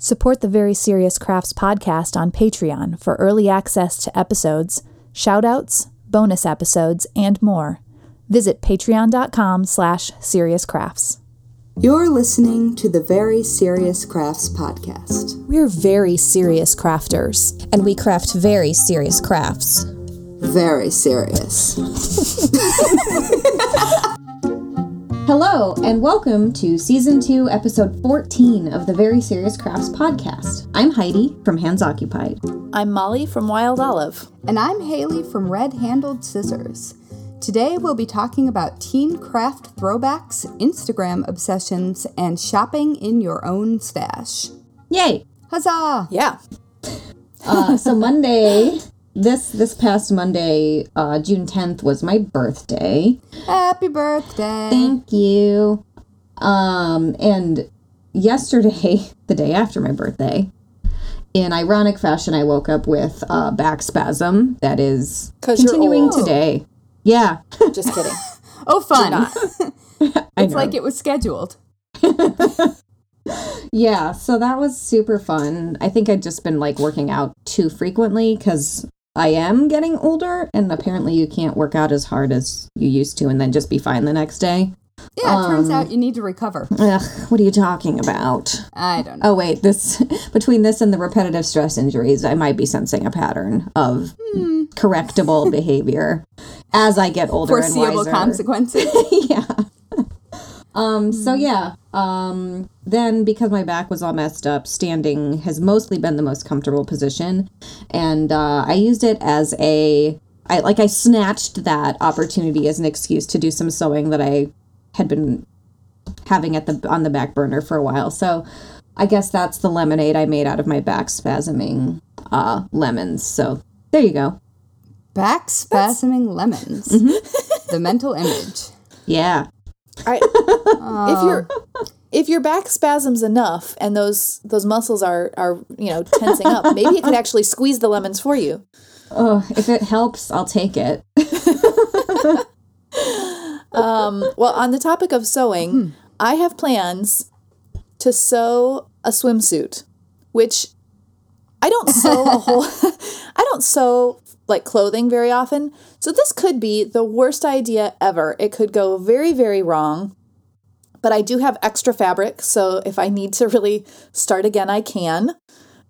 Support the Very Serious Crafts podcast on Patreon for early access to episodes, shoutouts, bonus episodes, and more. Visit patreon.com slash seriouscrafts. You're listening to the Very Serious Crafts podcast. We're very serious crafters. and we craft very serious crafts. Very serious. Hello, and welcome to Season 2, Episode 14 of the Very Serious Crafts podcast. I'm Heidi from Hands Occupied. I'm Molly from Wild Olive. And I'm Haley from Red Handled Scissors. Today we'll be talking about teen craft throwbacks, Instagram obsessions, and shopping in your own stash. Yay! Huzzah! Yeah. Uh, so Monday, this this past Monday, uh, June 10th, was my birthday. Happy birthday! Thank you. Um, and yesterday, the day after my birthday, in ironic fashion, I woke up with a back spasm that is continuing today. Yeah, Just kidding. oh, fun! It's like it was scheduled. Yeah, so that was super fun. I think I'd just been like working out too frequently because I am getting older, and apparently you can't work out as hard as you used to and then just be fine the next day. Yeah, it turns Um, out you need to recover. Ugh, what are you talking about? I don't know. Oh, wait, this between this and the repetitive stress injuries, I might be sensing a pattern of correctable behavior as I get older Foreseeable and wiser. consequences. yeah. Um, so yeah. Um, then because my back was all messed up, standing has mostly been the most comfortable position. And uh, I used it as a I like I snatched that opportunity as an excuse to do some sewing that I had been having at the on the back burner for a while. So I guess that's the lemonade I made out of my back spasming uh, lemons. So there you go. Back spasming lemons. the mental image. Yeah. I, if your if your back spasms enough and those those muscles are are you know tensing up, maybe it could actually squeeze the lemons for you. Oh, if it helps, I'll take it. Um, well, on the topic of sewing, I have plans to sew a swimsuit, which I don't sew a whole. I don't sew like clothing very often, so this could be the worst idea ever. It could go very very wrong. But I do have extra fabric, so if I need to really start again, I can.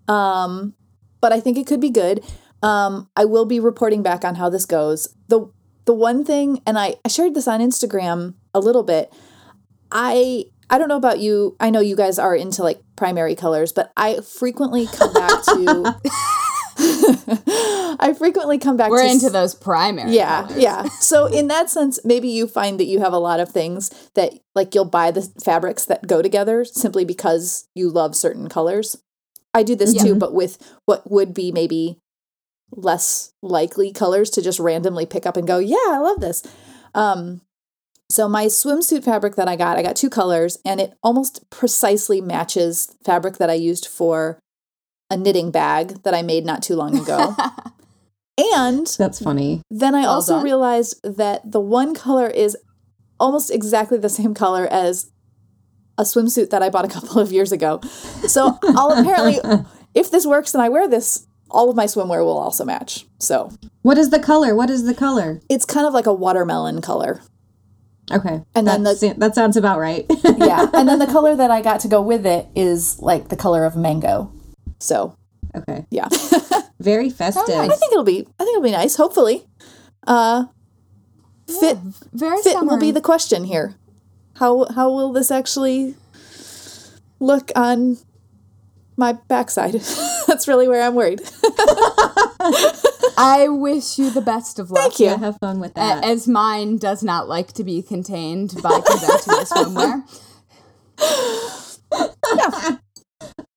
Um, but I think it could be good. Um, I will be reporting back on how this goes. the The one thing, and I, I shared this on Instagram a little bit. I I don't know about you. I know you guys are into like primary colors, but I frequently come back to. I frequently come back. We're to into s- those primary. yeah, colors. yeah. So in that sense, maybe you find that you have a lot of things that like you'll buy the fabrics that go together simply because you love certain colors. I do this too, but with what would be maybe less likely colors to just randomly pick up and go, yeah, I love this. Um, so my swimsuit fabric that I got, I got two colors, and it almost precisely matches fabric that I used for a knitting bag that I made not too long ago. and That's funny. then I Well also done. realized that the one color is almost exactly the same color as a swimsuit that I bought a couple of years ago. So I'll apparently, if this works and I wear this, all of my swimwear will also match. So What is the color? What is the color? it's kind of like a watermelon color. Okay. And then That's- the- that sounds about right. Yeah. and then the color that I got to go with it is like the color of mango. So okay. yeah. Very festive. I think it'll be I think it'll be nice, hopefully. Uh fit Very fit will be the question here. How how will this actually look on my backside? That's really where I'm worried. I wish you the best of luck. Thank you. Yeah, have fun with that. As mine does not like to be contained by conventional swimwear.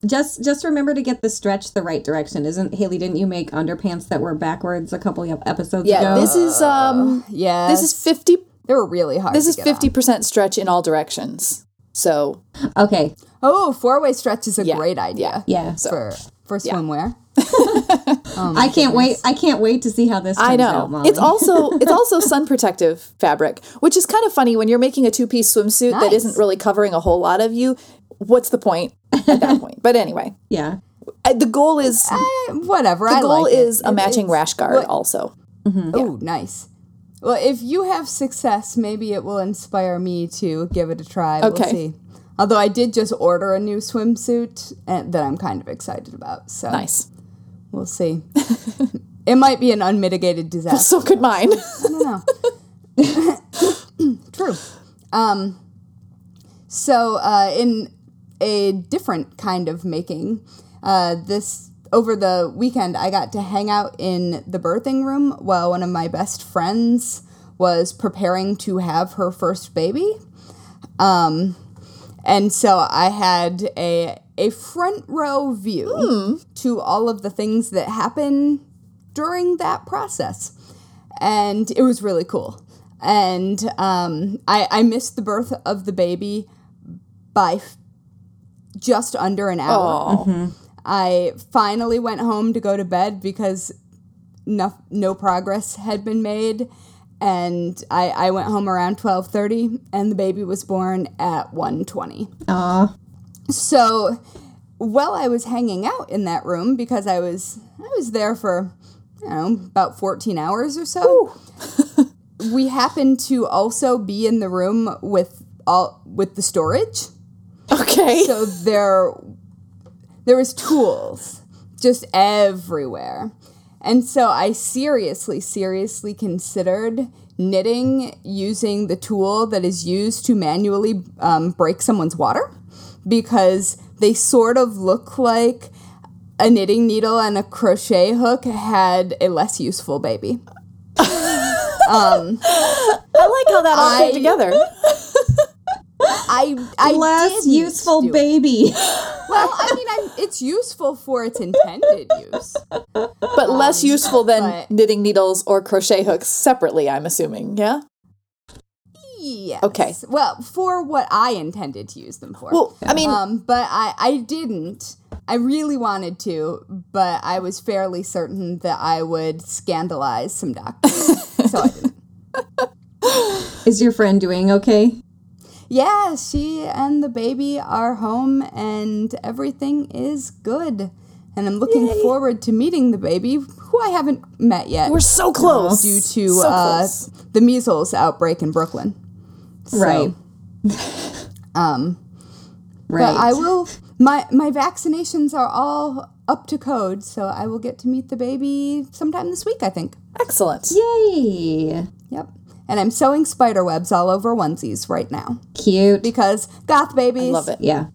Just just remember to get the stretch the right direction. Isn't Haley? Didn't you make underpants that were backwards a couple of episodes Yeah, ago? this is um Yeah. this is 50 they were really hard. this to is get on. 50% stretch in all directions. So, okay. Oh, four way stretch is a Yeah, great idea. Yeah. For for swimwear. I can't wait. I can't wait to see how this. Turns I Out, know. Molly. It's also it's also sun protective fabric, which is kind of funny when you're making a two-piece swimsuit that Nice. isn't really covering a whole lot of you. What's the point? At that point. But anyway, Yeah. uh, the goal is Eh, whatever. the I goal like it. is a matching it's- rash guard well, also. Oh, nice. Well, if you have success, maybe it will inspire me to give it a try. We'll Okay. see. Although I did just order a new swimsuit and that I'm kind of excited about. So Nice. we'll see. it might be an unmitigated disaster. So could mine. I don't know. True. Um, so, uh, in a different kind of making, uh, this over the weekend, I got to hang out in the birthing room while one of my best friends was preparing to have her first baby. Um, and so I had a a front row view to all of the things that happen during that process and it was really cool. And um, I, I missed the birth of the baby by just under an hour. Oh, I finally went home to go to bed because no, no progress had been made. And I, I went home around 12.30 and the baby was born at 1.20. Aw. So while I was hanging out in that room, because I was I was there for I don't know about fourteen hours or so, we happened to also be in the room with all with the storage. Okay. So there there was tools just everywhere. And so I seriously, seriously considered knitting using the tool that is used to manually um, break someone's water because they sort of look like a knitting needle and a crochet hook had a less useful baby. um, I like how that all I- came together. I, I Less didn't useful do it. baby. Well, I mean, I'm, it's useful for its intended use. But less useful than but- knitting needles or crochet hooks separately, I'm assuming. Yeah? Yes. Okay. Well, for what I intended to use them for. Well, I mean, um, but I, I didn't. I really wanted to, but I was fairly certain that I would scandalize some doctors. so I didn't. Is your friend doing okay? Yeah, she and the baby are home and everything is good. And I'm looking forward to meeting the baby, who I haven't met yet we're so close. due to So uh, close. the measles outbreak in Brooklyn. So, Right. Um, Right. But I will. My my vaccinations are all up to code, so I will get to meet the baby sometime this week. I think. Excellent. Yay. Yep. And I'm sewing spider webs all over onesies right now Cute. because goth babies. Love it. Yeah.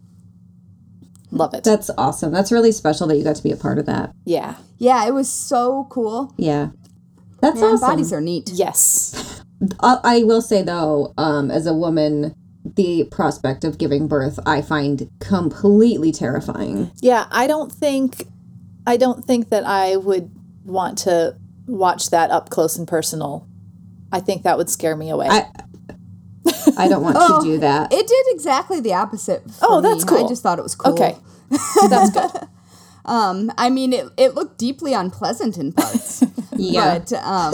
Love it. That's awesome. That's really special that you got to be a part of that. yeah. Yeah, it was so cool. Yeah. That's Man, awesome. bodies are neat. Yes. I, I will say though, um, as a woman, the prospect of giving birth I find completely terrifying. Yeah, I don't think I don't think that I would want to watch that up close and personal. I think that would scare me away. I I don't want Oh, to do that. It did exactly the opposite. For Oh, that's me. cool. I just thought it was cool. okay. That's good. Um, I mean, it, it looked deeply unpleasant in parts. Yeah. But um,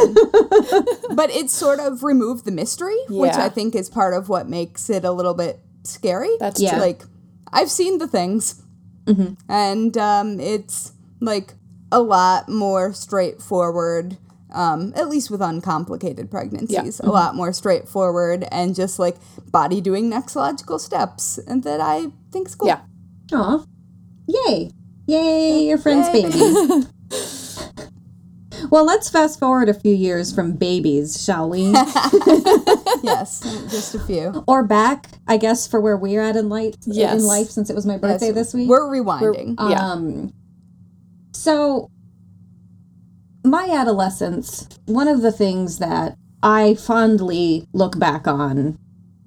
but it sort of removed the mystery, which I think is part of what makes it a little bit scary. That's Yeah. true. like I've seen the things, and um, it's like a lot more straightforward. Um, at least with uncomplicated pregnancies, a lot more straightforward and just like body doing next logical steps, and that I think's cool. Yeah. Aw. Yay. Yay, your friend's Yay, baby. well, let's fast forward a few years from babies, shall we? yes, just a few. or back, I guess, for where we're at in life. Yes. In life, since it was my birthday Yes, this week. We're rewinding. Yeah. Um, so, my adolescence, one of the things that I fondly look back on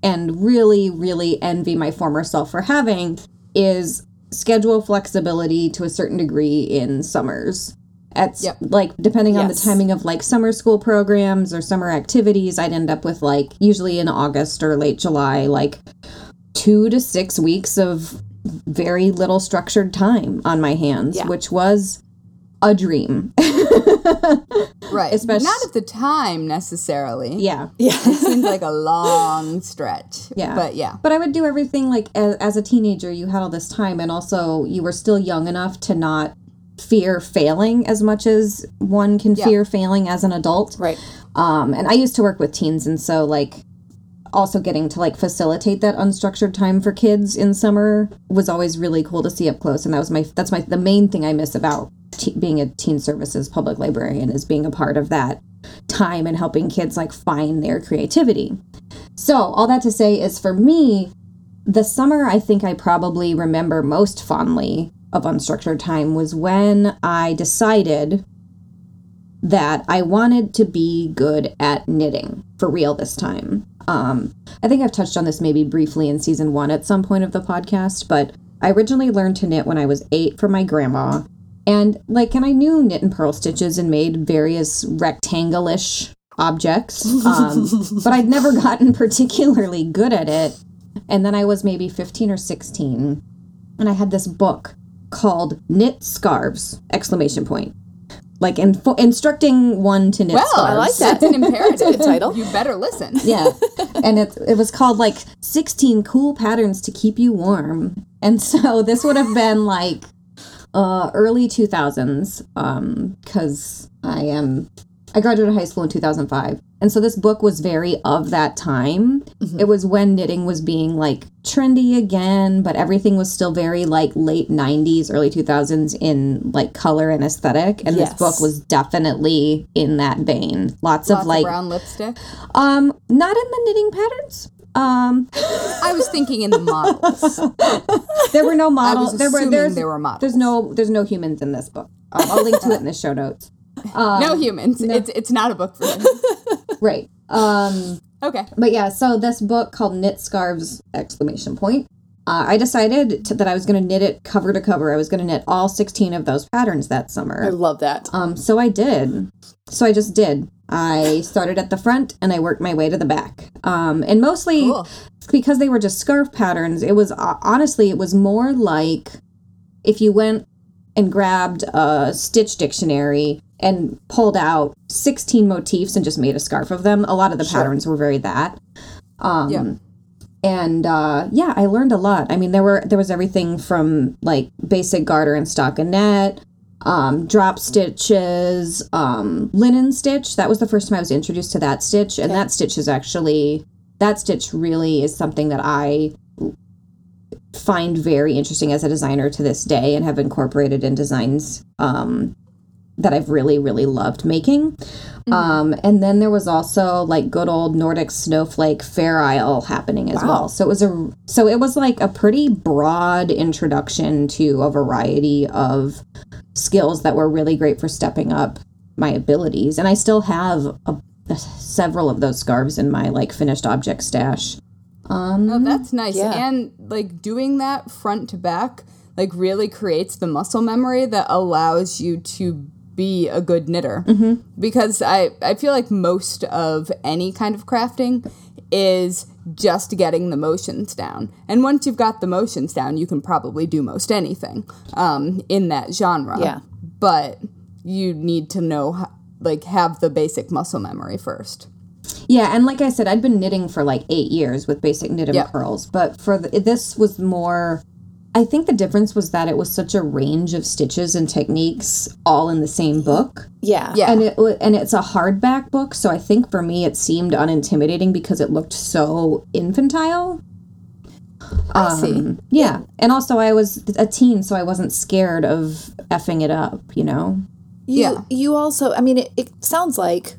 and really, really envy my former self for having is schedule flexibility to a certain degree in summers. At Yep. like depending on the timing of like summer school programs or summer activities, I'd end up with like usually in August or late July, like two to six weeks of very little structured time on my hands, Yeah. which was a dream. Right. Especially- Not at the time necessarily. Yeah. Yeah. It seems like a long stretch. Yeah. But yeah. But I would do everything like as, as a teenager, you had all this time, and also you were still young enough to not fear failing as much as one can Yeah. fear failing as an adult. right. Um, and I used to work with teens, and so like also getting to like facilitate that unstructured time for kids in summer was always really cool to see up close. And that was my that's my the main thing I miss about being a teen services public librarian is being a part of that time and helping kids like find their creativity. So all that to say is for me, the summer I think I probably remember most fondly of unstructured time was when I decided that I wanted to be good at knitting for real this time. Um, I think I've touched on this maybe briefly in season one at some point of the podcast, but I originally learned to knit when I was eight from my grandma. And like, and I knew knit and purl stitches and made various rectangle-ish objects, um, but I'd never gotten particularly good at it. And then I was maybe 15 or 16, and I had this book called Knit Scarves! Exclamation point like info- instructing one to knit Well, scarves. I like that. That's an imperative. Title. You better listen. Yeah, and it it was called like sixteen cool patterns to keep you warm, and so this would have been like uh early two thousands, um, because I am I graduated high school in two thousand five, and so this book was very of that time. It was when knitting was being like trendy again, but everything was still very like late nineties, early two thousands in like color and aesthetic, and Yes. this book was definitely in that vein. Lots, Lots of of like brown lipstick. um, not in the knitting patterns. Um, I was thinking in the models. there were no I models. was there were there's there were models. there's no there's no humans in this book. Um, I'll link to it in the show notes. no humans. It's it's not a book for humans. Right. Um, Okay. but yeah, so this book called Knit Scarves exclamation point. Uh, I decided to, that I was going to knit it cover to cover. I was going to knit all 16 of those patterns that summer. I love that. Um, so I did. So I just did. I started at the front and I worked my way to the back. Um, and mostly Cool. because they were just scarf patterns, it was uh, honestly, it was more like if you went and grabbed a stitch dictionary and pulled out 16 motifs and just made a scarf of them. A lot of the patterns were very that. Um, Yeah. And uh, yeah, I learned a lot. I mean, there were there was everything from like basic garter and stockinette, um, drop stitches, um, linen stitch. That was the first time I was introduced to that stitch, and that stitch is actually that stitch really is something that I find very interesting as a designer to this day, and have incorporated in designs um, that I've really really loved making. Um, and then there was also like good old Nordic snowflake Fair Isle happening as Wow. well. So it was a so it was like a pretty broad introduction to a variety of skills that were really great for stepping up my abilities. And I still have a, several of those scarves in my like finished object stash. Um, Oh, that's nice. Yeah. And like doing that front to back, like really creates the muscle memory that allows you to be a good knitter. Mm-hmm. Because I, I feel like most of any kind of crafting is just getting the motions down. And once you've got the motions down, you can probably do most anything um, in that genre. Yeah. But you need to know, like, have the basic muscle memory first. Yeah, and like I said, I'd been knitting for like eight years with basic knit and Yeah. purls, but for the, this was more. I think the difference was that it was such a range of stitches and techniques all in the same book, Yeah. Yeah. and it and it's a hardback book, so I think for me it seemed unintimidating because it looked so infantile. I see. Um, yeah, and also I was a teen, so I wasn't scared of effing it up, you know. You, Yeah. You also, I mean, it, it sounds like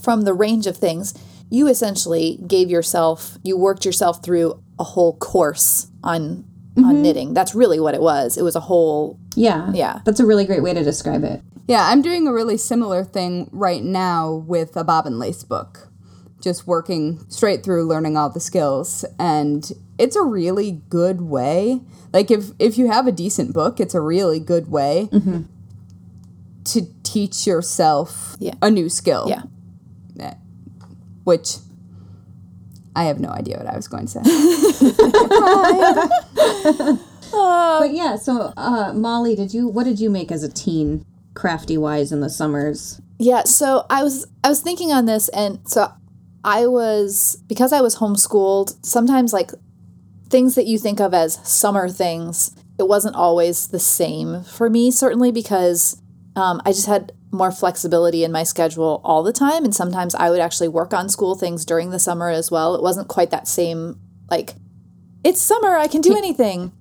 from the range of things, you essentially gave yourself, you worked yourself through a whole course on on mm-hmm. knitting. That's really what it was. It was a whole, Yeah, Yeah. that's a really great way to describe it. Yeah, I'm doing a really similar thing right now with a bobbin lace book. Just working straight through learning all the skills and it's a really good way. Like if if you have a decent book, it's a really good way mm-hmm. to teach yourself Yeah. a new skill. yeah. Eh, which I have no idea what I was going to say. But yeah, so uh, Molly, did you what did you make as a teen crafty wise in the summers? Yeah, so I was I was thinking on this and so I was because I was homeschooled, sometimes like things that you think of as summer things, it wasn't always the same for me, certainly because um, I just had more flexibility in my schedule all the time. And sometimes I would actually work on school things during the summer as well. It wasn't quite that same, like, it's summer, I can do anything.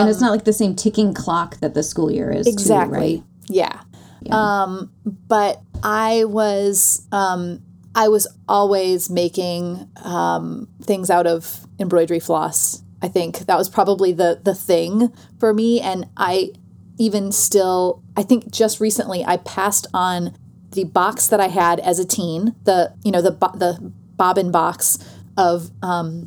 and it's not like the same ticking clock that the school year is. Exactly. Too, right? Yeah. Um, but I was um, I was always making um, things out of embroidery floss. I think that was probably the the thing for me, and I even still I think just recently I passed on the box that I had as a teen, the you know the bo- the bobbin box of um,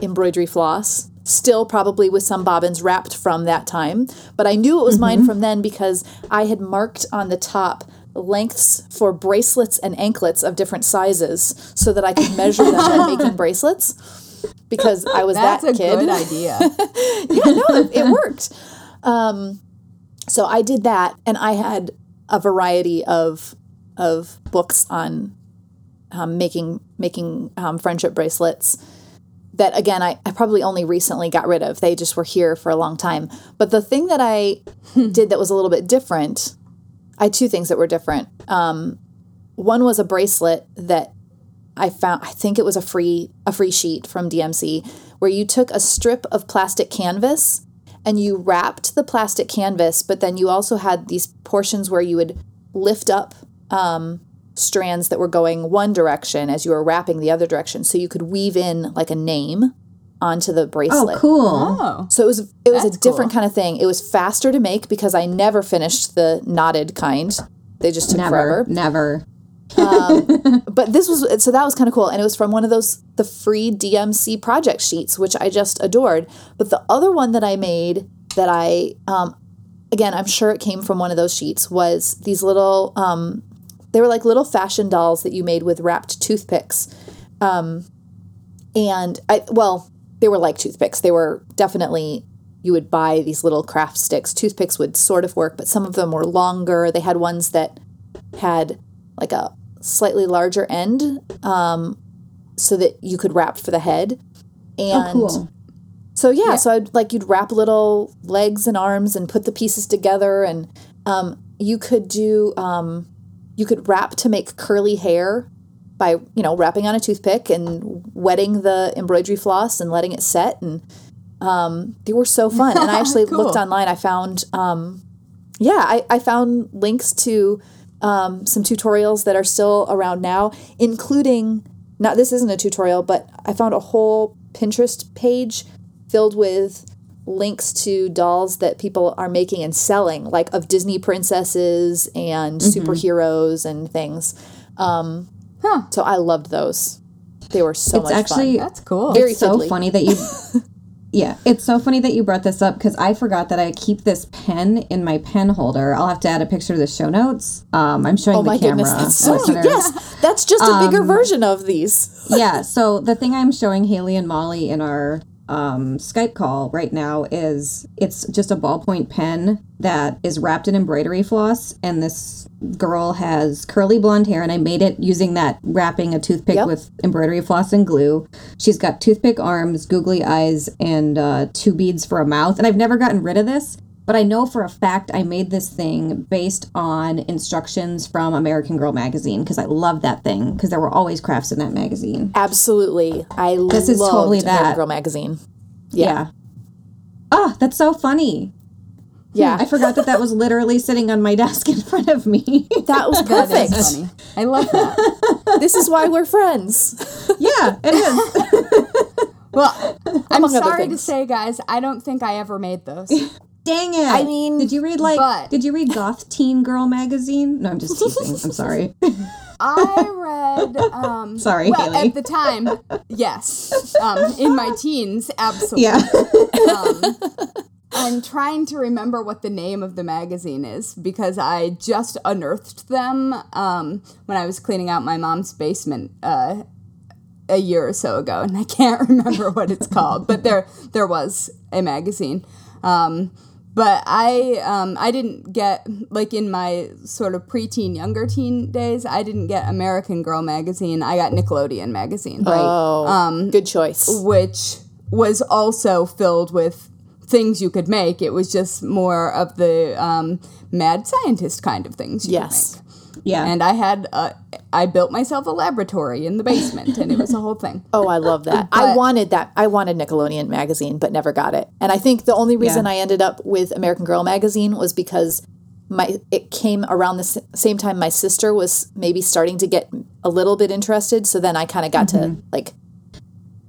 embroidery floss. Still, probably with some bobbins wrapped from that time, but I knew it was mine from then because I had marked on the top lengths for bracelets and anklets of different sizes so that I could measure them when making bracelets because I was That's that a kid good idea. yeah, no, it, it worked. Um, so I did that, and I had a variety of of books on um, making making um, friendship bracelets. That again, I, I probably only recently got rid of. They just were here for a long time. But the thing that I did that was a little bit different, I had two things that were different. Um, one was a bracelet that I found I think it was a free a free sheet from DMC where you took a strip of plastic canvas and you wrapped the plastic canvas, but then you also had these portions where you would lift up um, strands that were going one direction as you were wrapping the other direction, so you could weave in like a name onto the bracelet. Oh, cool. Oh. So it was it was a different cool. kind of thing. It was faster to make because I never finished the knotted kind. They just took Never, forever never. but this was so that was kind of cool and it was from one of those the free dmc project sheets which i just adored but the other one that i made that i um, again i'm sure it came from one of those sheets was these little um, they were like little fashion dolls that you made with wrapped toothpicks. Um, and i well they were like toothpicks. They were definitely you would buy these little craft sticks. Toothpicks would sort of work but some of them were longer. They had ones that had like a slightly larger end um, so that you could wrap for the head. And Oh, cool. so yeah, so I'd like you'd wrap little legs and arms and put the pieces together and um, you could do um, you could wrap to make curly hair by you know wrapping on a toothpick and wetting the embroidery floss and letting it set and um, they were so fun and I actually Cool. looked online I found um, yeah I, I found links to um, some tutorials that are still around now including not this isn't a tutorial but I found a whole Pinterest page filled with links to dolls that people are making and selling like of Disney princesses and superheroes and things. Um, Huh. so I loved those. They were so It's much actually fun That's cool. Very it's so funny that you yeah it's so funny that you brought this up because i forgot that i keep this pen in my pen holder i'll have to add a picture to the show notes um, i'm showing Oh the my camera goodness, that's so cute. listeners. Yes, that's just a bigger version of these. yeah so the thing i'm showing haley and molly in our um, skype call right now is it's just a ballpoint pen that is wrapped in embroidery floss and this girl has curly blonde hair and i made it using that wrapping a toothpick Yep. with embroidery floss and glue she's got toothpick arms googly eyes and uh, two beads for a mouth and i've never gotten rid of this but I know for a fact I made this thing based on instructions from American Girl magazine because I love that thing because there were always crafts in that magazine. Absolutely, I This is loved totally American. Girl magazine. Yeah. Oh, that's so funny. Hmm, yeah, I forgot that that was literally sitting on my desk in front of me. that was perfect. is funny. I love that. this is why we're friends. yeah, it is. Well, I'm sorry to say, guys, I don't think I ever made those. Dang it. I mean, did you read like, but- did you read Goth Teen Girl magazine? No, I'm just teasing. I'm sorry. I read. Um, Sorry, well, Haley. at the time, yes. Um, in my teens, absolutely. yeah. Um, I'm trying to remember what the name of the magazine is because I just unearthed them um, when I was cleaning out my mom's basement uh, a year or so ago, and I can't remember what it's called. But there, there was a magazine. Um, but I um, I didn't get like in my sort of preteen younger teen days I didn't get American Girl magazine I got Nickelodeon magazine Oh, Um, good choice. which was also filled with things you could make it was just more of the um, mad scientist kind of things you Yes. Yeah. and I had uh, I built myself a laboratory in the basement and it was a whole thing Oh, I love that. I wanted that. I wanted Nickelodeon magazine, but never got it. And I think the only reason Yeah. I ended up with American Girl magazine was because my it came around the s- same time my sister was maybe starting to get a little bit interested. So then I kind of got to like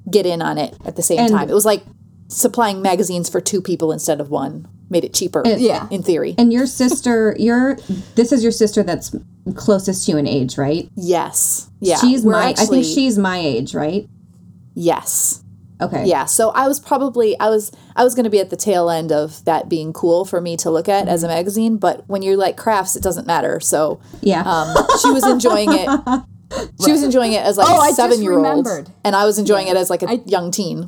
get in on it at the same And- time. It was like supplying magazines for two people instead of one. Made it cheaper. Yeah. in theory. and your sister, your this is your sister that's closest to you in age, right? yes, yeah. she's we're my. I think she's my age, right? yes. Okay. Yeah, so I was probably I was I was going to be at the tail end of that being cool for me to look at as a magazine, but when you're like crafts, it doesn't matter. So Yeah. um, she was enjoying it. She was enjoying it as like Oh, I a just seven year old, and I was enjoying it as like a young teen.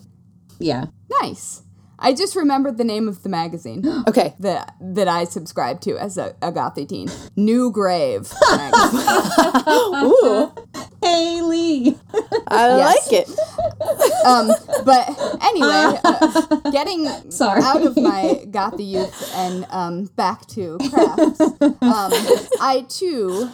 yeah. nice I just remembered the name of the magazine Okay, that that I subscribed to as a, a gothy teen. New Grave. magazine. ooh, Haley. I Yes. like it. um, but anyway, uh, getting Sorry. out of my gothy youth and um, back to crafts, um, I too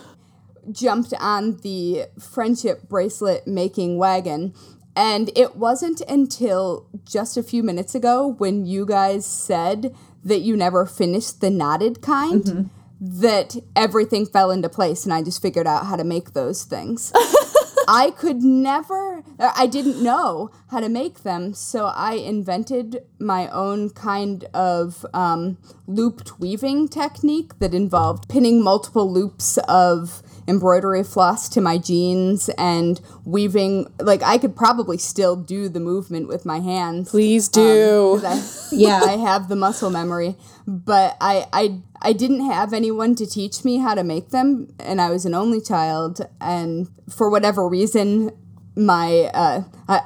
jumped on the friendship bracelet making wagon. And it wasn't until just a few minutes ago when you guys said that you never finished the knotted kind that everything fell into place and I just figured out how to make those things. I could never, uh, I didn't know how to make them, so I invented my own kind of um, looped weaving technique that involved pinning multiple loops of embroidery floss to my jeans and weaving. Like, I could probably still do the movement with my hands. Please do. Um, I, Yeah. I have the muscle memory, but I, I I didn't have anyone to teach me how to make them, and I was an only child, and for whatever reason, my uh, I,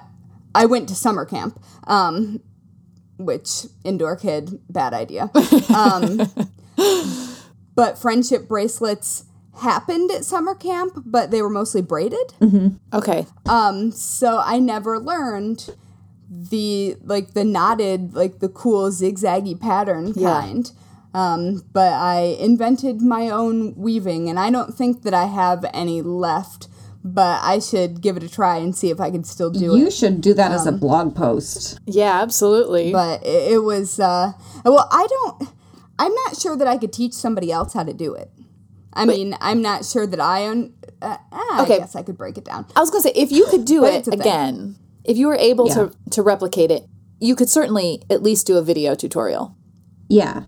I went to summer camp, um, which indoor kid bad idea, um, but friendship bracelets happened at summer camp, but they were mostly braided. okay, Um, so I never learned the like the knotted, like the cool zigzaggy pattern Yeah. kind. Um, but I invented my own weaving, and I don't think that I have any left. But I should give it a try and see if I can still do You it. You should do that as a blog post. yeah, absolutely. But it, it was uh, well, I don't. I'm not sure that I could teach somebody else how to do it. I mean, I'm not sure that I own. Uh, ah, Okay. I guess I could break it down. I was gonna say if you could do it it's a thing. again, if you were able to to replicate it, you could certainly at least do a video tutorial, Yeah.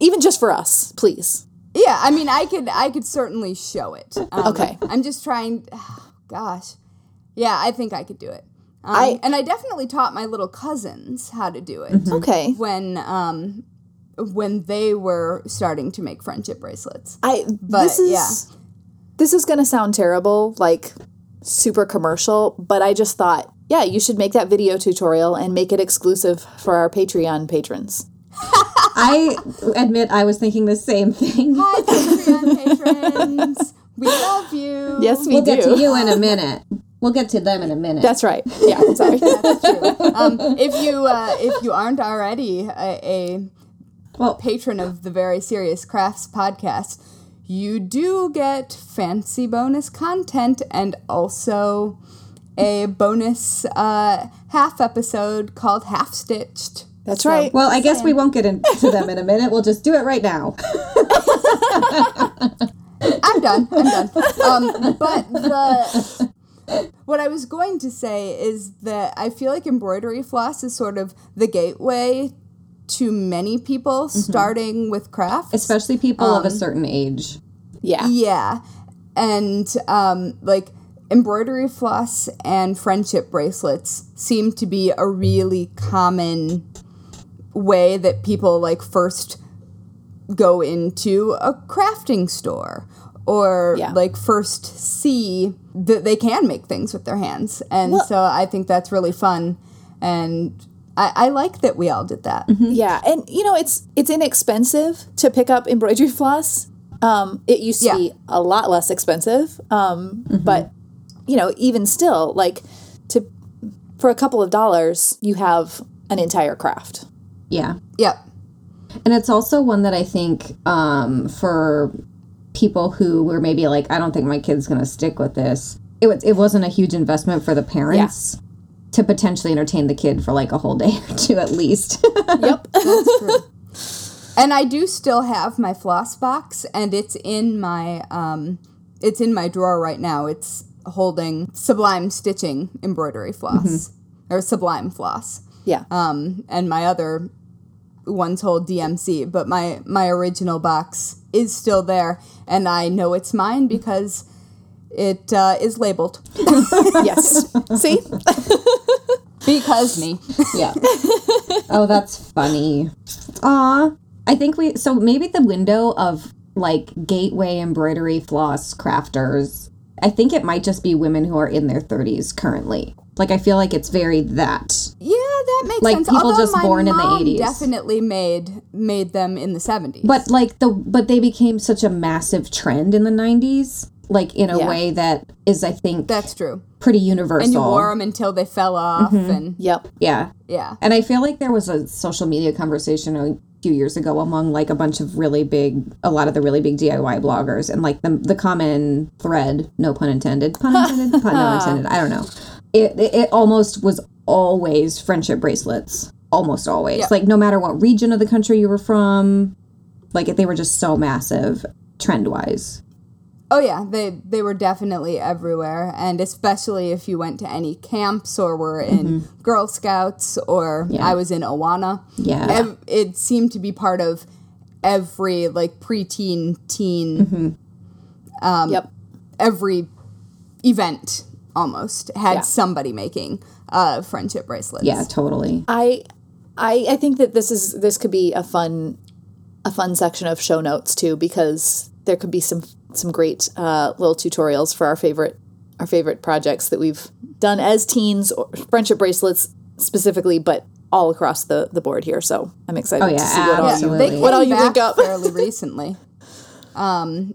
even just for us, please. Yeah, I mean, I could, I could certainly show it. Um, Okay. I'm just trying. Gosh, yeah, I think I could do it. Um, I- and I definitely taught my little cousins how to do it Okay. when, um, when they were starting to make friendship bracelets. I But, this is yeah. this is gonna sound terrible, like super commercial, but I just thought, yeah, you should make that video tutorial and make it exclusive for our Patreon patrons. I admit I was thinking the same thing. Hi, Patreon patrons. We love you. Yes, we do. We'll do. get to you in a minute. We'll get to them in a minute. That's right. Yeah, sorry. That's true. Um, if you uh, if you aren't already a, a well, patron of the Very Serious Crafts podcast, you do get fancy bonus content and also a bonus uh, half episode called Half Stitched. That's So- right. well, I guess we won't get into them in a minute. We'll just do it right now. I'm done. I'm done. Um, but the what I was going to say is that I feel like embroidery floss is sort of the gateway to many people starting with crafts. Especially people of a certain age. yeah. Yeah. And um, like embroidery floss and friendship bracelets seem to be a really common way that people like first go into a crafting store or Yeah. like first see that they can make things with their hands. And so I think that's really fun and I, I like that we all did that. Yeah, and you know it's it's inexpensive to pick up embroidery floss. Um, it used to Yeah. be a lot less expensive, um, but you know even still, like to for a couple of dollars, you have an entire craft. Yeah. Yep. And it's also one that I think um, for people who were maybe like, I don't think my kid's going to stick with this. It was it wasn't a huge investment for the parents to potentially entertain the kid for like a whole day or two at least. Yep. And I do still have my floss box, and it's in my um, it's in my drawer right now. It's holding Sublime Stitching embroidery floss or Sublime floss. yeah. um, and my other ones hold DMC, but my my original box is still there, and I know it's mine because it uh, is labeled yes. See. because me. yeah. oh, that's funny. Aw. I think we so maybe the window of like gateway embroidery floss crafters. I think it might just be women who are in their 30s currently. Like I feel like it's very that. yeah, that makes Like sense. people Although just born in the mom 80s. definitely made made them in the seventies. But like the but they became such a massive trend in the 90s like in a Yeah. way that is I think that's true. pretty universal. And you wore them until they fell off, mm-hmm. and Yep. Yeah. yeah, And I feel like there was a social media conversation a few years ago among like a bunch of really big, a lot of the really big DIY bloggers, and like the the common thread, no pun intended, pun intended, pun no intended. I don't know. It it, it almost was always friendship bracelets, almost always. Yeah. Like no matter what region of the country you were from, like they were just so massive trend wise. Oh yeah, they they were definitely everywhere, and especially if you went to any camps or were in Girl Scouts or Yeah. I was in Awana. Yeah. Ev- it seemed to be part of every like preteen teen yep. every event almost had Yeah. somebody making uh friendship bracelets. Yeah, totally. I, I, I think that this is this could be a fun, a fun section of show notes too because there could be some some great uh, little tutorials for our favorite our favorite projects that we've done as teens, or friendship bracelets specifically, but all across the the board here. So I'm excited Oh, yeah, to see what all you What all you think up? fairly recently. Um,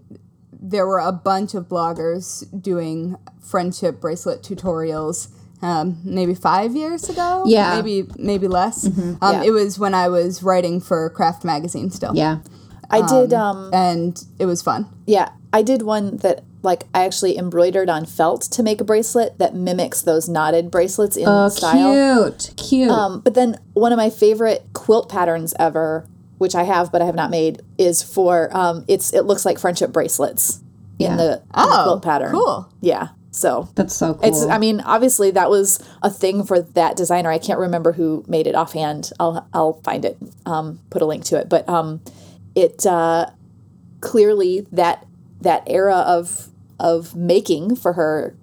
there were a bunch of bloggers doing friendship bracelet tutorials. Um, maybe five years ago. Yeah. maybe maybe less. Um, Yeah. It was when I was writing for Craft Magazine still. Yeah. I did. Um, and it was fun. Yeah, I did one that like I actually embroidered on felt to make a bracelet that mimics those knotted bracelets in Oh, style. cute. Cute. Um, but then one of my favorite quilt patterns ever, which I have but I have not made, is for um, it's it looks like friendship bracelets Yeah. in the, in the Oh, quilt pattern. cool. Yeah. So That's so cool. it's I mean obviously that was a thing for that designer. I can't remember who made it offhand. I'll I'll find it. Um, put a link to it. But um, it uh, clearly that that era of of making for her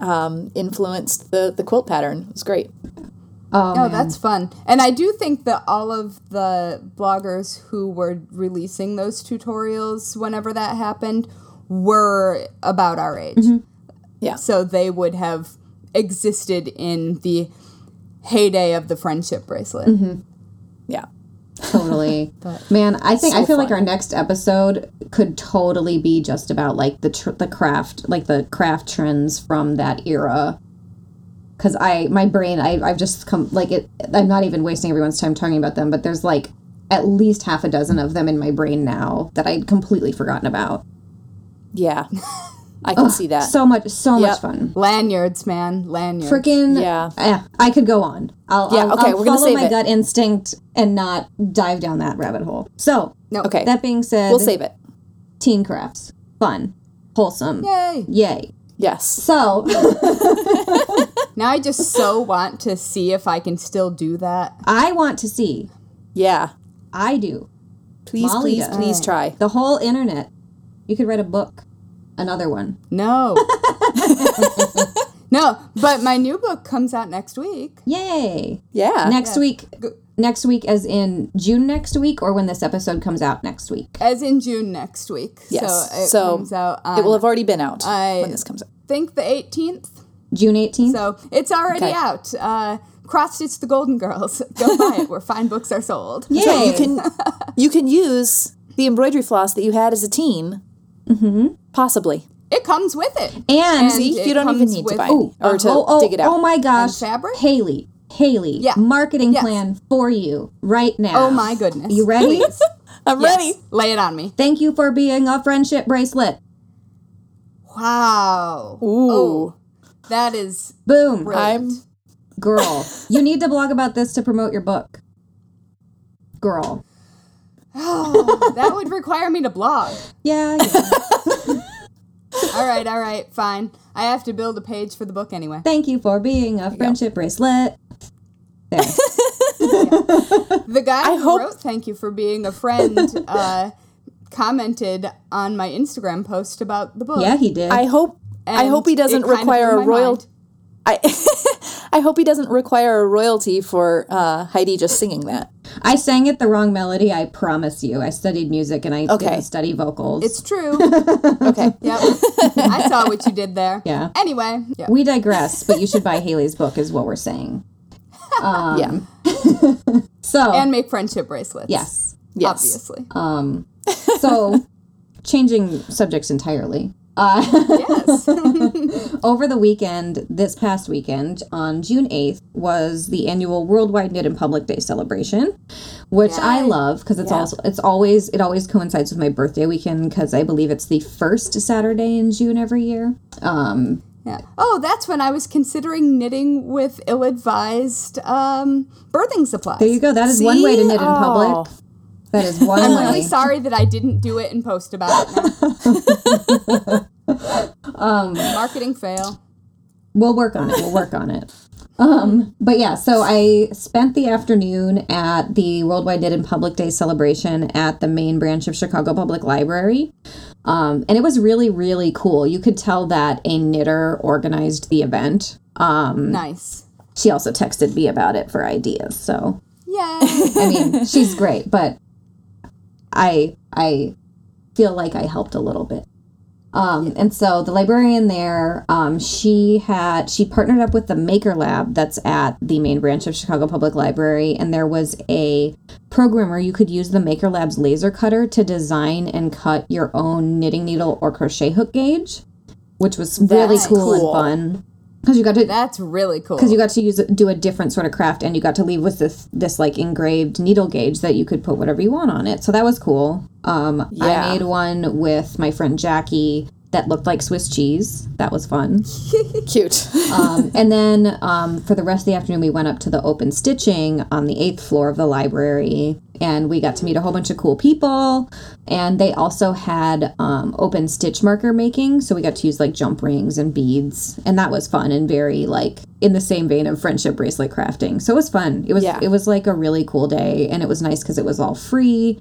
um, influenced the the quilt pattern. It was great. oh, Oh, that's fun. And I do think that all of the bloggers who were releasing those tutorials whenever that happened were about our age. Yeah. So they would have existed in the heyday of the friendship bracelet. Yeah. Totally. Man i think So i feel like our next episode could totally be just about like the tr- the craft like the craft trends from that era. Because i my brain I, i've just come like it i'm not even wasting everyone's time talking about them but there's like at least half a dozen of them in my brain now that i'd completely forgotten about. Yeah. I can see that. so much so Yep. much fun Lanyards, man. Lanyards. freaking Yeah. eh, i could go on i'll Yeah, I'll, okay, I'll we're gonna follow save my it. gut instinct and not dive down that rabbit hole so No. Okay. that being said we'll save it. teen crafts fun wholesome Yay. yay Yes. so Now I just so want to see if I can still do that. i want to see Yeah. i do Please, Molly please, does. please try. the whole internet you could write a book another one No. no, but my new book comes out next week. yay Yeah. next week next week as in june next week or when this episode comes out next week As in June next week. Yes. So it So comes out on, it will have already been out I- when this comes out. think the 18th. june 18th So it's already Okay. out. Uh, cross stitch the Golden Girls. Go buy it where fine books are sold. So you can you can use the embroidery floss that you had as a teen. Mm-hmm. Possibly. It comes with it. and See, it you don't even need to buy Ooh, it or to oh, oh, dig it out. oh my gosh. And fabric? Haley, Haley, Yeah. marketing Yes. plan for you right now. Oh my goodness. You ready? I'm Yes. ready. Lay it on me. Thank you for being a friendship bracelet. Wow. Ooh. Oh, that is Boom. brilliant. I'm Girl, you need to blog about this to promote your book. Girl. Oh, that would require me to blog. Yeah, yeah. All right, all right, fine. I have to build a page for the book anyway. Thank you for being a friendship bracelet. There. The guy I who hope- wrote "Thank you for being a friend" uh, commented on my Instagram post about the book. Yeah, he did. I hope I hope he doesn't require a my royal mind. I I hope he doesn't require a royalty for uh, Heidi just singing that. I sang it the wrong melody, I promise you. I studied music and I Okay. didn't study vocals. It's true. Okay. yep, I saw what you did there. Yeah. Anyway, yeah. we digress, but you should buy Haley's book is what we're saying. Um, yeah. So, and make friendship bracelets. yes. Yes. obviously. Um, so, changing subjects entirely. Uh, yes. over the weekend, this past weekend, on June 8th, was the annual Worldwide Knit in Public Day celebration, which I love because it's Yeah. also it's always it always coincides with my birthday weekend because I believe it's the first Saturday in June every year. Um, Yeah. Oh, that's when I was considering knitting with ill-advised um, birthing supplies. there you go. That is one way to See? knit in Oh. public. That is one way. I'm way. really sorry that I didn't do it and post about it. Um, Marketing fail. We'll work on it. We'll work on it. Um, but yeah, so I spent the afternoon at the Worldwide Knit and Public Day celebration at the main branch of Chicago Public Library. Um, and it was really, really cool. You could tell that a knitter organized the event. Um, Nice. she also texted me about it for ideas. So, yeah. I mean, she's great, but I I feel like I helped a little bit. Um, and so the librarian there, um, she had she partnered up with the Maker Lab that's at the main branch of Chicago Public Library, and there was a program where you could use the Maker Lab's laser cutter to design and cut your own knitting needle or crochet hook gauge, which was really cool, cool. and fun because you got to That's really cool. because you got to use do a different sort of craft and you got to leave with this this like engraved needle gauge that you could put whatever you want on it so that was cool um Yeah. i made one with my friend jackie that looked like swiss cheese that was fun Cute. um, and then um, for the rest of the afternoon we went up to the open stitching on the eighth floor of the library and we got to meet a whole bunch of cool people. And they also had um, open stitch marker making. So we got to use like jump rings and beads. And that was fun and very like in the same vein of friendship bracelet crafting. So it was fun. It was Yeah. it was like a really cool day. And it was nice because it was all free.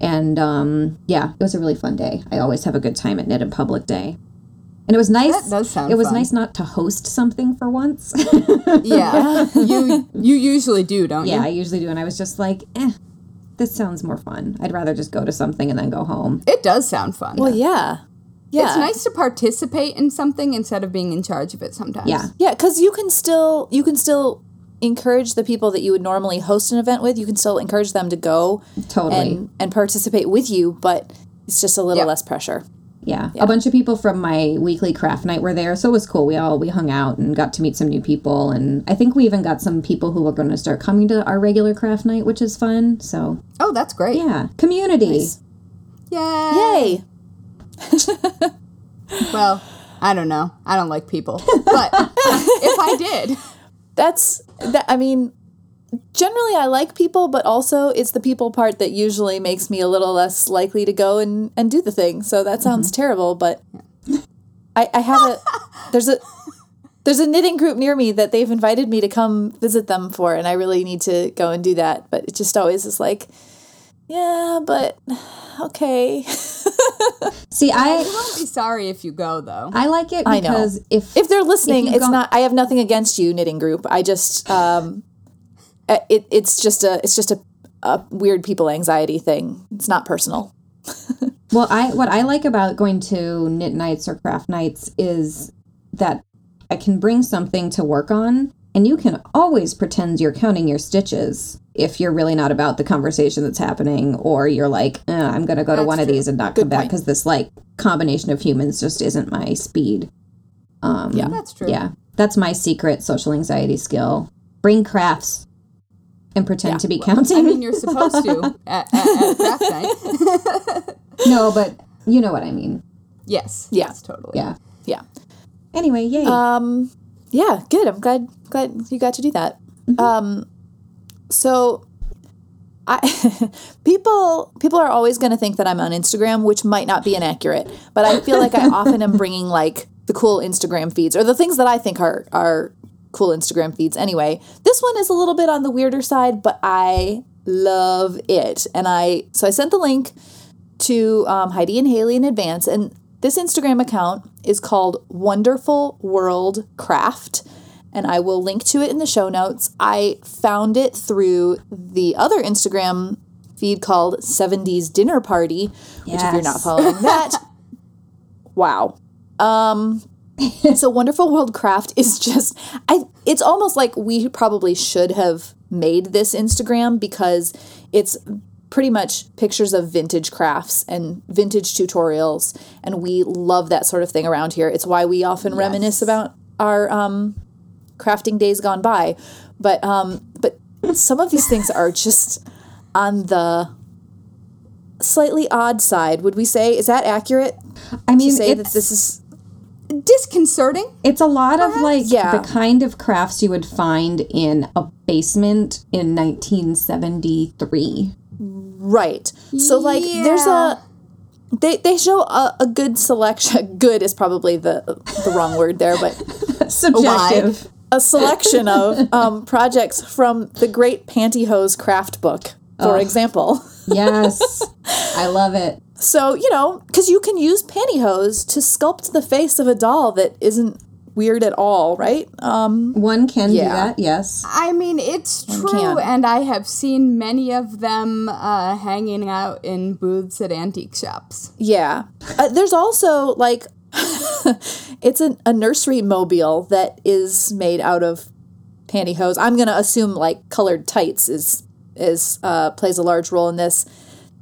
And um, yeah it was a really fun day. I always have a good time at knit and public day. And it was nice That does sound it was fun. nice not to host something for once. Yeah. you you usually do, don't you? yeah i usually do. And i was just like eh this sounds more fun i'd rather just go to something and then go home It does sound fun. well, yeah. Yeah. It's nice to participate in something instead of being in charge of it sometimes. yeah Yeah, because you can still you can still encourage the people that you would normally host an event with. You can still encourage them to go totally and and participate with you, but it's just a little Yep. less pressure. Yeah. a bunch of people from my weekly craft night were there so it was cool we all we hung out and got to meet some new people and i think we even got some people who were going to start coming to our regular craft night which is fun so Oh, that's great. yeah community Nice. Yay. Yay! Well, I don't know. I don't like people. But uh, if I did, That's that. I mean, generally I like people, but also it's the people part that usually makes me a little less likely to go and and do the thing. So that sounds terrible, but I I have a there's a there's a knitting group near me that they've invited me to come visit them for, and I really need to go and do that. But it just always is like, yeah, but okay. see i you won't be sorry if you go, though. i like it I know. because if if they're listening, If it's go- not. I have nothing against you, knitting group. I just, um, it it's just a it's just a, a weird people anxiety thing. It's not personal. Well, I what I like about going to knit nights or craft nights is that I can bring something to work on And you can always pretend you're counting your stitches if you're really not about the conversation that's happening, or you're like, eh, I'm going to go to one of these and not come back because this like combination of humans just isn't my speed. Um, Yeah. That's true. Yeah, that's my secret social anxiety skill. Bring crafts and pretend Yeah. to be counting. I mean, you're supposed to at, at, at craft night. no, but you know what I mean. yes. Yeah. Yes, totally. Yeah. Yeah. Anyway, yay. Um, yeah, good. I'm glad glad you got to do that. Um, so I people people are always going to think that I'm on Instagram, which might not be inaccurate, but I feel like I often am bringing like the cool Instagram feeds or the things that I think are are cool Instagram feeds. Anyway, this one is a little bit on the weirder side, but I love it, and I so I sent the link to um, Heidi and Haley in advance. And this Instagram account is called Wonderful World Craft. And I will link to it in the show notes. I found it through the other Instagram feed called 70s Dinner Party, which, if you're not following that, wow. Um, so Wonderful World Craft is just I it's almost like we probably should have made this Instagram because it's pretty much pictures of vintage crafts and vintage tutorials and we love that sort of thing around here. It's why we often reminisce about our um crafting days gone by. But um but some of these things are just on the slightly odd side, would we say? Is that accurate? I mean, To say that this is Disconcerting. it's a lot of like Yeah. the kind of crafts you would find in a basement in 1973. Right. So like there's a they they show a, a good selection good is probably the the wrong word there, but Subjective. a selection of um, projects from the Great Pantyhose Craft Book, for example. yes. I love it. So, you know, because you can use pantyhose to sculpt the face of a doll that isn't weird at all, right? Um, One can do that, yes. I mean, it's true, can. and I have seen many of them uh, hanging out in booths at antique shops. yeah. Uh, there's also like, it's a, a nursery mobile that is made out of pantyhose. I'm gonna assume like colored tights is is uh, plays a large role in this.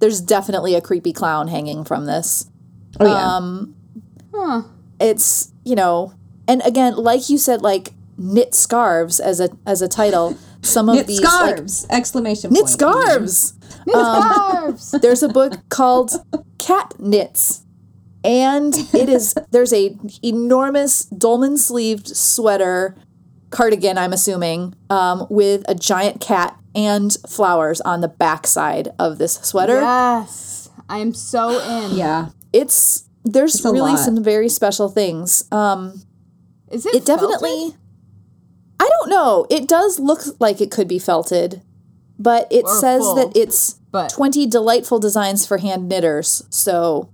There's definitely a creepy clown hanging from this. Oh yeah. Um, Huh. it's you know and again like you said like knit scarves as a as a title some of knit these like scarves! exclamation knit point. scarves Knit scarves. there's a book called cat knits and it is there's a enormous dolman sleeved sweater cardigan i'm assuming um, with a giant cat and flowers on the backside of this sweater yes, I'm so in. Yeah. it's there's a really lot. some very special things um, Is it? it definitely felted? i don't know it does look like it could be felted but it Or says full, that it's but- 20 delightful designs for hand knitters so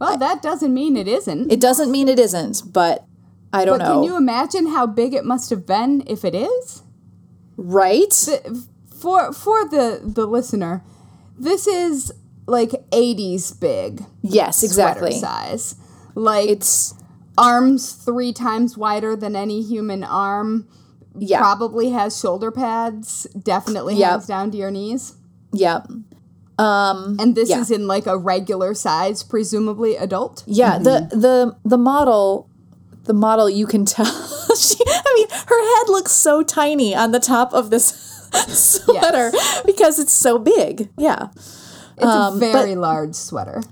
Well, that doesn't mean it isn't. it doesn't mean it isn't but i don't but know can you imagine how big it must have been if it is? Right For for the the listener, this is like 80s big yes exactly size. Like it's arms three times wider than any human arm. yeah Probably has shoulder pads. Definitely Yep. hangs down to your knees. yeah um And this Yeah. is in like a regular size, presumably adult. yeah the the the model the model you can tell she i mean her head looks so tiny on the top of this sweater because it's so big. Yeah. It's Um, a very large sweater.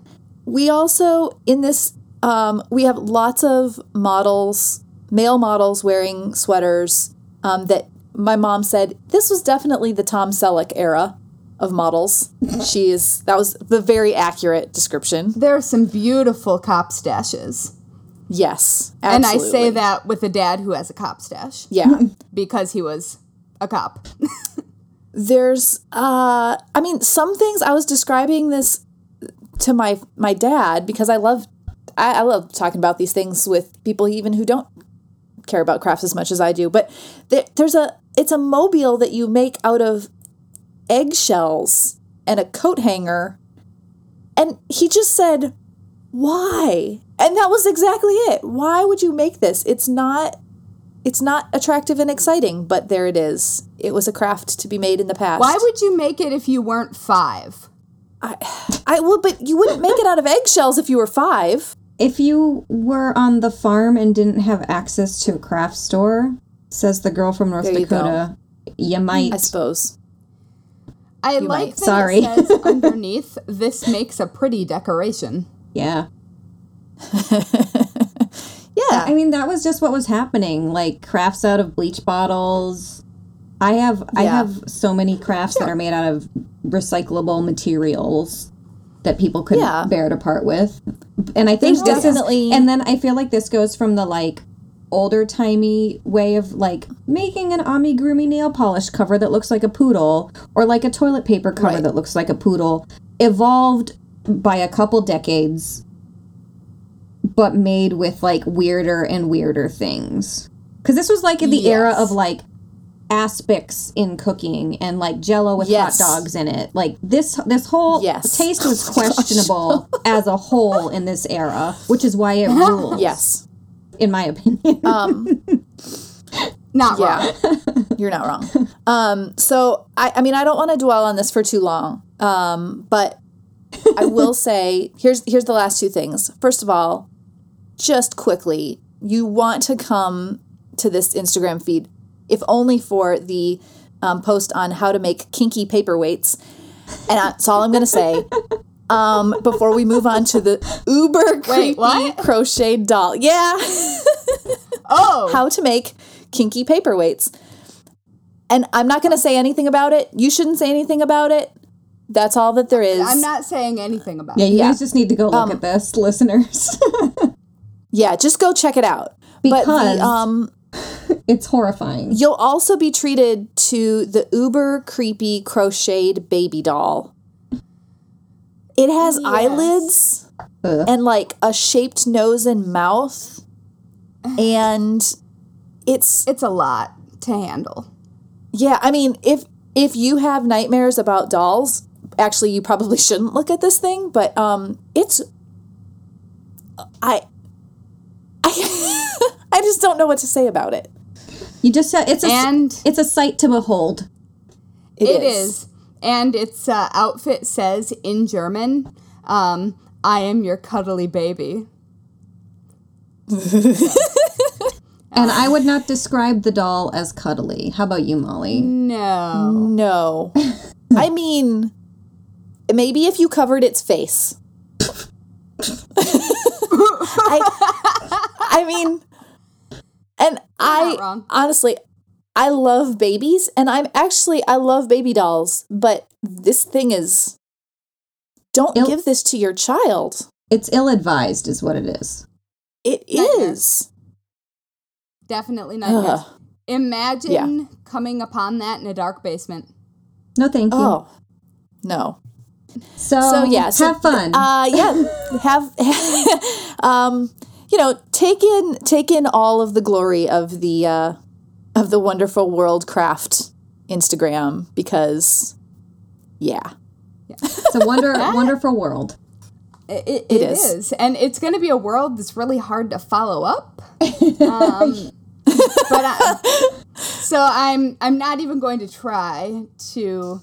we also in this um, we have lots of models male models wearing sweaters um, that my mom said this was definitely the tom selleck era of models. She is that was the very accurate description. There are some beautiful cop stashes. Yes And I say that with a dad who has a cop stash. Yeah. Because he was a cop. there's uh i mean some things i was describing this to my my dad because i love I, I love talking about these things with people even who don't care about crafts as much as i do. But there, there's a it's a mobile that you make out of eggshells and a coat hanger. And he just said why and that was exactly it why would you make this it's not it's not attractive and exciting, but there it is. It was a craft to be made in the past. Why would you make it if you weren't five? I I well, but you wouldn't make it out of eggshells if you were five. If you were on the farm and didn't have access to a craft store, says the girl from North There you go. Dakota, you, might. I suppose. I like might. that Sorry. it says underneath, this makes a pretty decoration. yeah. Yeah. I mean, that was just what was happening. Like crafts out of bleach bottles. I have I have so many crafts that are made out of recyclable materials that people couldn't Yeah. bear to part with. And I think There's this definitely- is and then I feel like this goes from the like older timey way of like making an amigurumi nail polish cover that looks like a poodle or like a toilet paper cover Right. that looks like a poodle evolved by a couple decades but made with like weirder and weirder things. Because this was like in the era of like aspics in cooking and like jello with Yes. hot dogs in it. Like this this whole Yes. taste was questionable as a whole in this era, which is why it rules. yes. In my opinion. Um, Not Yeah. wrong. You're not wrong. Um, so I, I mean, I don't want to dwell on this for too long. Um, but I will say here's here's the last two things. First of all, just quickly, you want to come to this Instagram feed, if only for the um, post on how to make kinky paperweights. And that's all I'm going to say. Um, before we move on to the uber creepy what? crocheted doll. Yeah. Oh, how to make kinky paperweights. And I'm not going to say anything about it. You shouldn't say anything about it. That's all that there is. I'm not saying anything about yeah, it. you guys just need to go Um, look at this, listeners. Yeah, just go check it out. Because- but the, um, it's horrifying. you'll also be treated to the uber creepy crocheted baby doll. It has Yes. eyelids Ugh. and like a shaped nose and mouth, and it's It's a lot to handle. Yeah, I mean, if if you have nightmares about dolls, actually you probably shouldn't look at this thing, but um it's I I I just don't know what to say about it. You just said it's a And- it's a sight to behold. It is. And its uh, outfit says in German, um, I am your cuddly baby. And I would not describe the doll as cuddly. How about you, Molly? No. No. I mean maybe if you covered its face. I I mean and I honestly I love babies and I'm actually I love baby dolls, but this thing is don't Il- give this to your child. It's ill advised, is what it is. It Nightmare. is. Definitely not. Ugh. yes. Imagine coming upon that in a dark basement. No, thank you. Oh. No. So, So yeah, so, have fun. Uh yeah, have um you know, take in take in all of the glory of the uh of the wonderful world craft Instagram because yeah. it's a wonder, wonderful world. It, it, It it is. is. And it's going to be a world that's really hard to follow up. Um, but I, so I'm I'm not even going to try to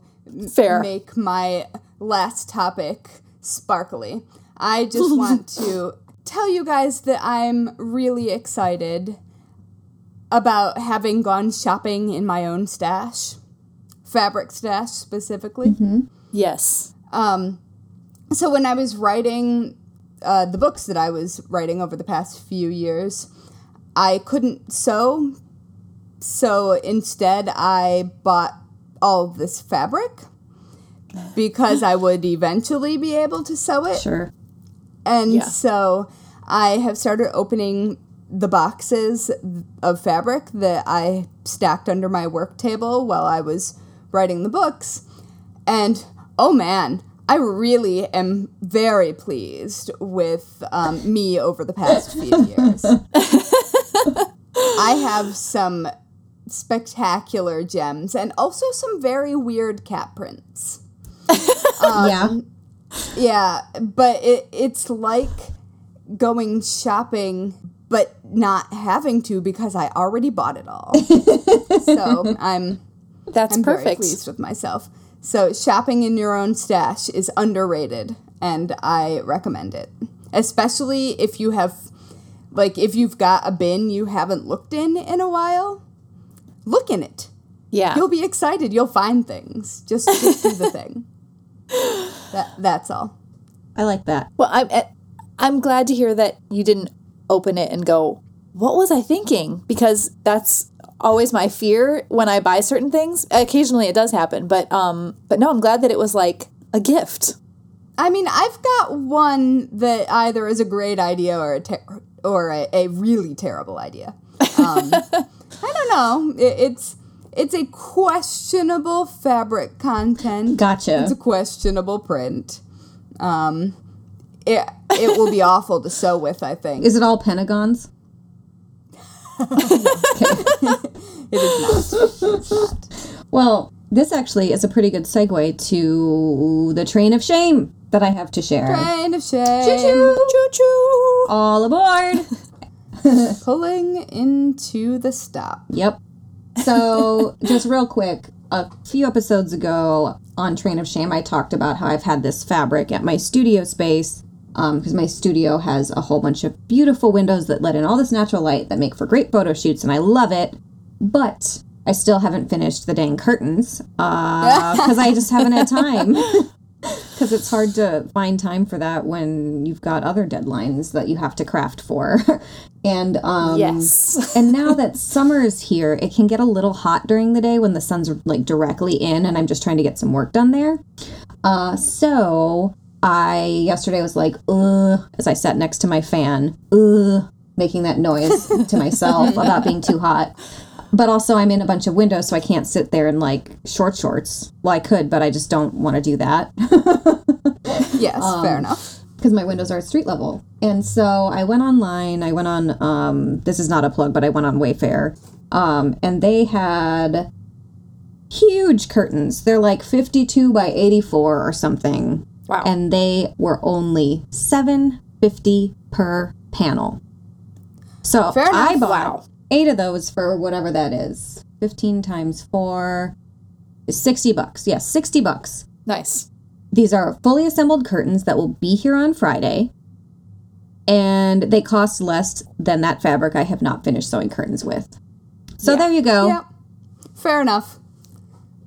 Fair. make my last topic sparkly. I just want to tell you guys that I'm really excited about having gone shopping in my own stash, fabric stash specifically. Yes. Um, so when I was writing uh, the books that I was writing over the past few years, I couldn't sew, so instead I bought all of this fabric because I would eventually be able to sew it. Sure. And Yeah. so I have started opening the boxes of fabric that I stacked under my work table while I was writing the books. And oh man, I really am very pleased with um, me over the past few years. I have some spectacular gems and also some very weird cat prints. yeah. Yeah, but it it's like going shopping but not having to because I already bought it all. so I'm That's I'm very pleased with myself. So shopping in your own stash is underrated, and I recommend it, especially if you have, like, if you've got a bin you haven't looked in in a while. Look in it. Yeah. You'll be excited. You'll find things. Just, just do the thing. That that's all. I like that. Well, I'm eh, I'm glad to hear that you didn't open it and go, "What was I thinking?" Because that's always my fear when I buy certain things. Occasionally, it does happen, but um, but no, I'm glad that it was like a gift. I mean, I've got one that either is a great idea or a ter- or a, a really terrible idea. Um, I don't know. It, it's it's a questionable fabric content. Gotcha. It's a questionable print. Um, it it will be awful to sew with. I think Is it all pentagons? it is not. It's not. Well, this actually is a pretty good segue to the train of shame that I have to share. Kind of shame. Choo choo. Choo choo. All aboard! Pulling into the stop. Yep. So, just real quick, a few episodes ago on Train of Shame, I talked about how I've had this fabric at my studio space because my studio has a whole bunch of beautiful windows that let in all this natural light that make for great photo shoots, and I love it. But I still haven't finished the dang curtains because I just haven't had time. Because it's hard to find time for that when you've got other deadlines that you have to craft for. and um, Yes. and now that summer is here, it can get a little hot during the day when the sun's like directly in, and I'm just trying to get some work done there. Uh, so I yesterday was like, ugh, as I sat next to my fan, ugh, making that noise to myself about being too hot. But also, I'm in a bunch of windows, so I can't sit there in like short shorts. Well, I could, but I just don't want to do that. Yes, Um, fair enough. because my windows are at street level. And so I went online. I went on. Um, this is not a plug, but I went on Wayfair, um, and they had huge curtains. They're like fifty-two by eighty-four or something. Wow. And they were only seven fifty per panel. So Fair I enough. bought Wow. eight of those for whatever that is. Fifteen times four is sixty bucks. Yes, sixty bucks. Nice. These are fully assembled curtains that will be here on Friday. And they cost less than that fabric I have not finished sewing curtains with. So there you go. Yep. Fair enough.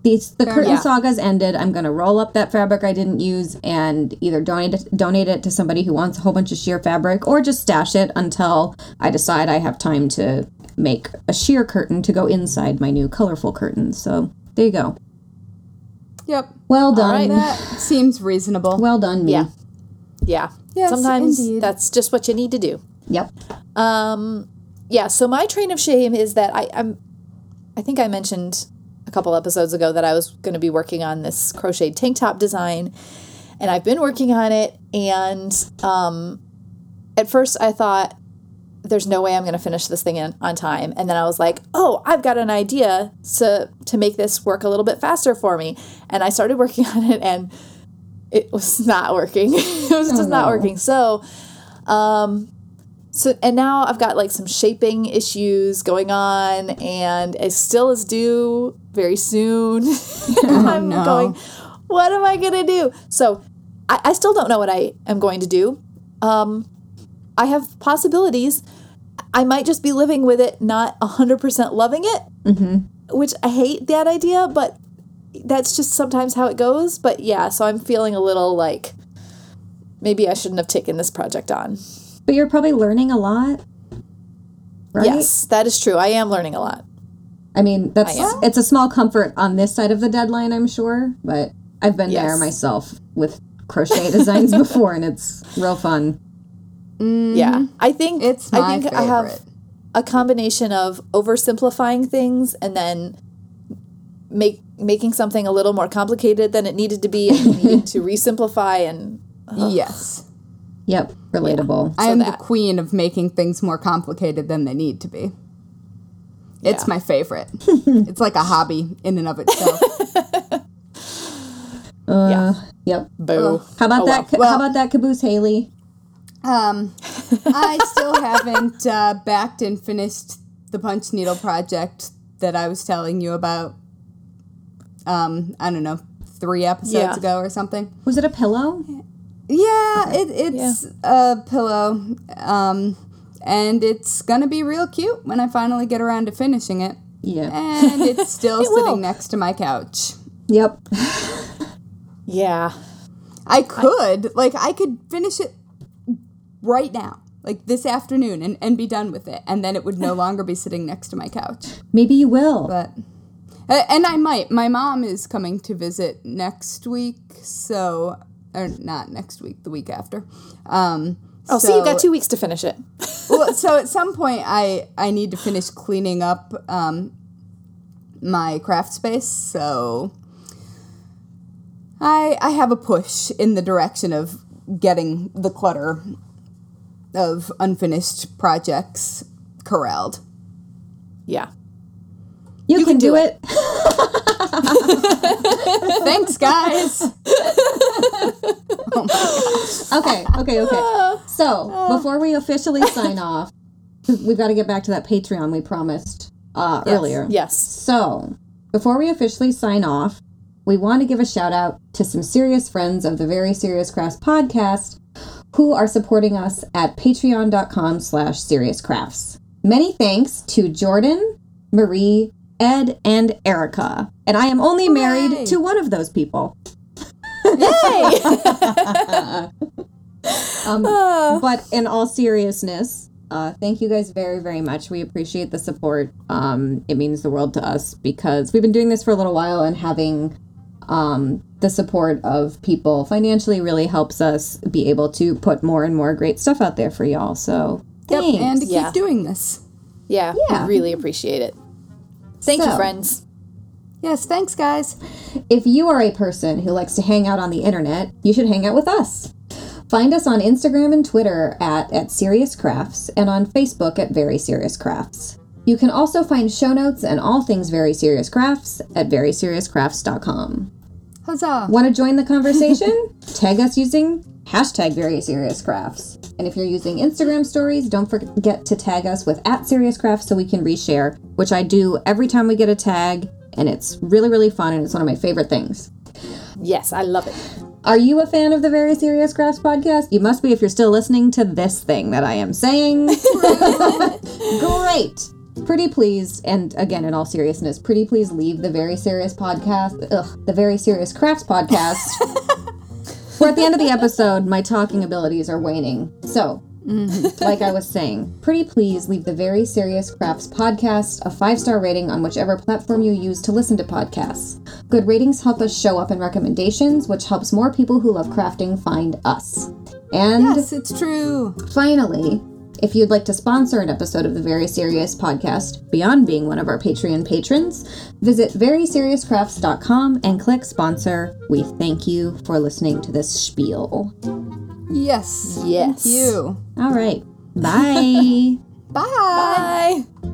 These the curtain enough. saga's ended. I'm gonna roll up that fabric I didn't use and either donate it, donate it to somebody who wants a whole bunch of sheer fabric, or just stash it until I decide I have time to make a sheer curtain to go inside my new colorful curtains. So there you go. Yep. Well done. That seems reasonable. Well done, me. Yeah. Yeah. Yes, Sometimes indeed. that's just what you need to do. Yep. Um, yeah. So my train of shame is that I, I'm. I think I mentioned a couple episodes ago that I was going to be working on this crocheted tank top design, and I've been working on it. And um, at first, I thought there's no way I'm going to finish this thing in, on time. And then I was like, oh, I've got an idea to to make this work a little bit faster for me. And I started working on it, and it was not working. it was just not no. working. So, um, so and now I've got like some shaping issues going on, and it still is due very soon. I'm no. going, what am I gonna do? So, I, I still don't know what I am going to do. Um, I have possibilities. I might just be living with it, not hundred percent loving it, mm-hmm. which I hate that idea, but that's just sometimes how it goes. But yeah, so I'm feeling a little like maybe I shouldn't have taken this project on. But you're probably learning a lot. Right? Yes, that is true. I am learning a lot. I mean, that's I it's a small comfort on this side of the deadline, I'm sure, but I've been there myself with crochet designs before and it's real fun. Mm, yeah, I think It's my I think I have a combination of oversimplifying things and then make making something a little more complicated than it needed to be and needing to resimplify and Yes. Yep, relatable. I am that- the queen of making things more complicated than they need to be. It's Yeah. my favorite. it's like a hobby in and of itself. Uh, yeah. Yep. Boo. How about Oh, that? well. Well- how about that caboose, Haley? Um, I still haven't uh, backed and finished the punch needle project that I was telling you about. Um, I don't know, three episodes Yeah. ago or something. Was it a pillow? Yeah, it, it's a pillow, um, and it's gonna be real cute when I finally get around to finishing it. Yeah. And it's still It will. sitting next to my couch. Yep. Yeah. I could, like, I could finish it right now, like this afternoon, and, and be done with it, and then it would no longer be sitting next to my couch. Maybe you will. But, uh, and I might. My mom is coming to visit next week, so, or not next week, the week after. Um, Oh, so, you've got two weeks to finish it. well, so at some point, I I need to finish cleaning up um, my craft space. So I I have a push in the direction of getting the clutter of unfinished projects corralled. Yeah. you, can, do it. Thanks, guys. Okay, okay, okay. So before we officially sign off, we've got to get back to that Patreon we promised uh, earlier. Yes. So before we officially sign off, we want to give a shout out to some serious friends of the Very Serious Crafts podcast who are supporting us at patreon.com slash seriouscrafts. Many thanks to Jordan, Marie, Ed, and Erica. And I am only married Hooray. to one of those people. Yay! Um, but in all seriousness, uh, thank you guys very, very much. We appreciate the support. Um, it means the world to us because we've been doing this for a little while and having um, the support of people financially really helps us be able to put more and more great stuff out there for y'all. So Yep, thanks. and to keep Yeah. doing this. yeah, Yeah. we really appreciate it. Thank you, friends. Yes, thanks, guys. If you are a person who likes to hang out on the internet, you should hang out with us. Find us on Instagram and Twitter at, at Serious Crafts and on Facebook at Very Serious Crafts. You can also find show notes and all things Very Serious Crafts at veryseriouscrafts.com. Huzzah. Want to join the conversation? Tag us using hashtag Very Serious Crafts. And if you're using Instagram stories, don't forget to tag us with at Serious Crafts so we can reshare, which I do every time we get a tag, and it's really, really fun and it's one of my favorite things. Yes, I love it. Are you a fan of the Very Serious Crafts podcast? You must be if you're still listening to this thing that I am saying. Great. Pretty please, and again, in all seriousness, pretty please leave the Very Serious podcast, ugh, the Very Serious Crafts podcast. Where at the end of the episode, my talking abilities are waning. So, Mm-hmm. like I was saying, pretty please leave the Very Serious Crafts podcast a five star rating on whichever platform you use to listen to podcasts. Good ratings help us show up in recommendations, which helps more people who love crafting find us. And Yes, it's true. finally, if you'd like to sponsor an episode of the Very Serious podcast beyond being one of our Patreon patrons, visit veryseriouscrafts.com and click sponsor. We thank you for listening to this spiel. Yes. Yes. Thank you. All right. Bye. Bye. Bye.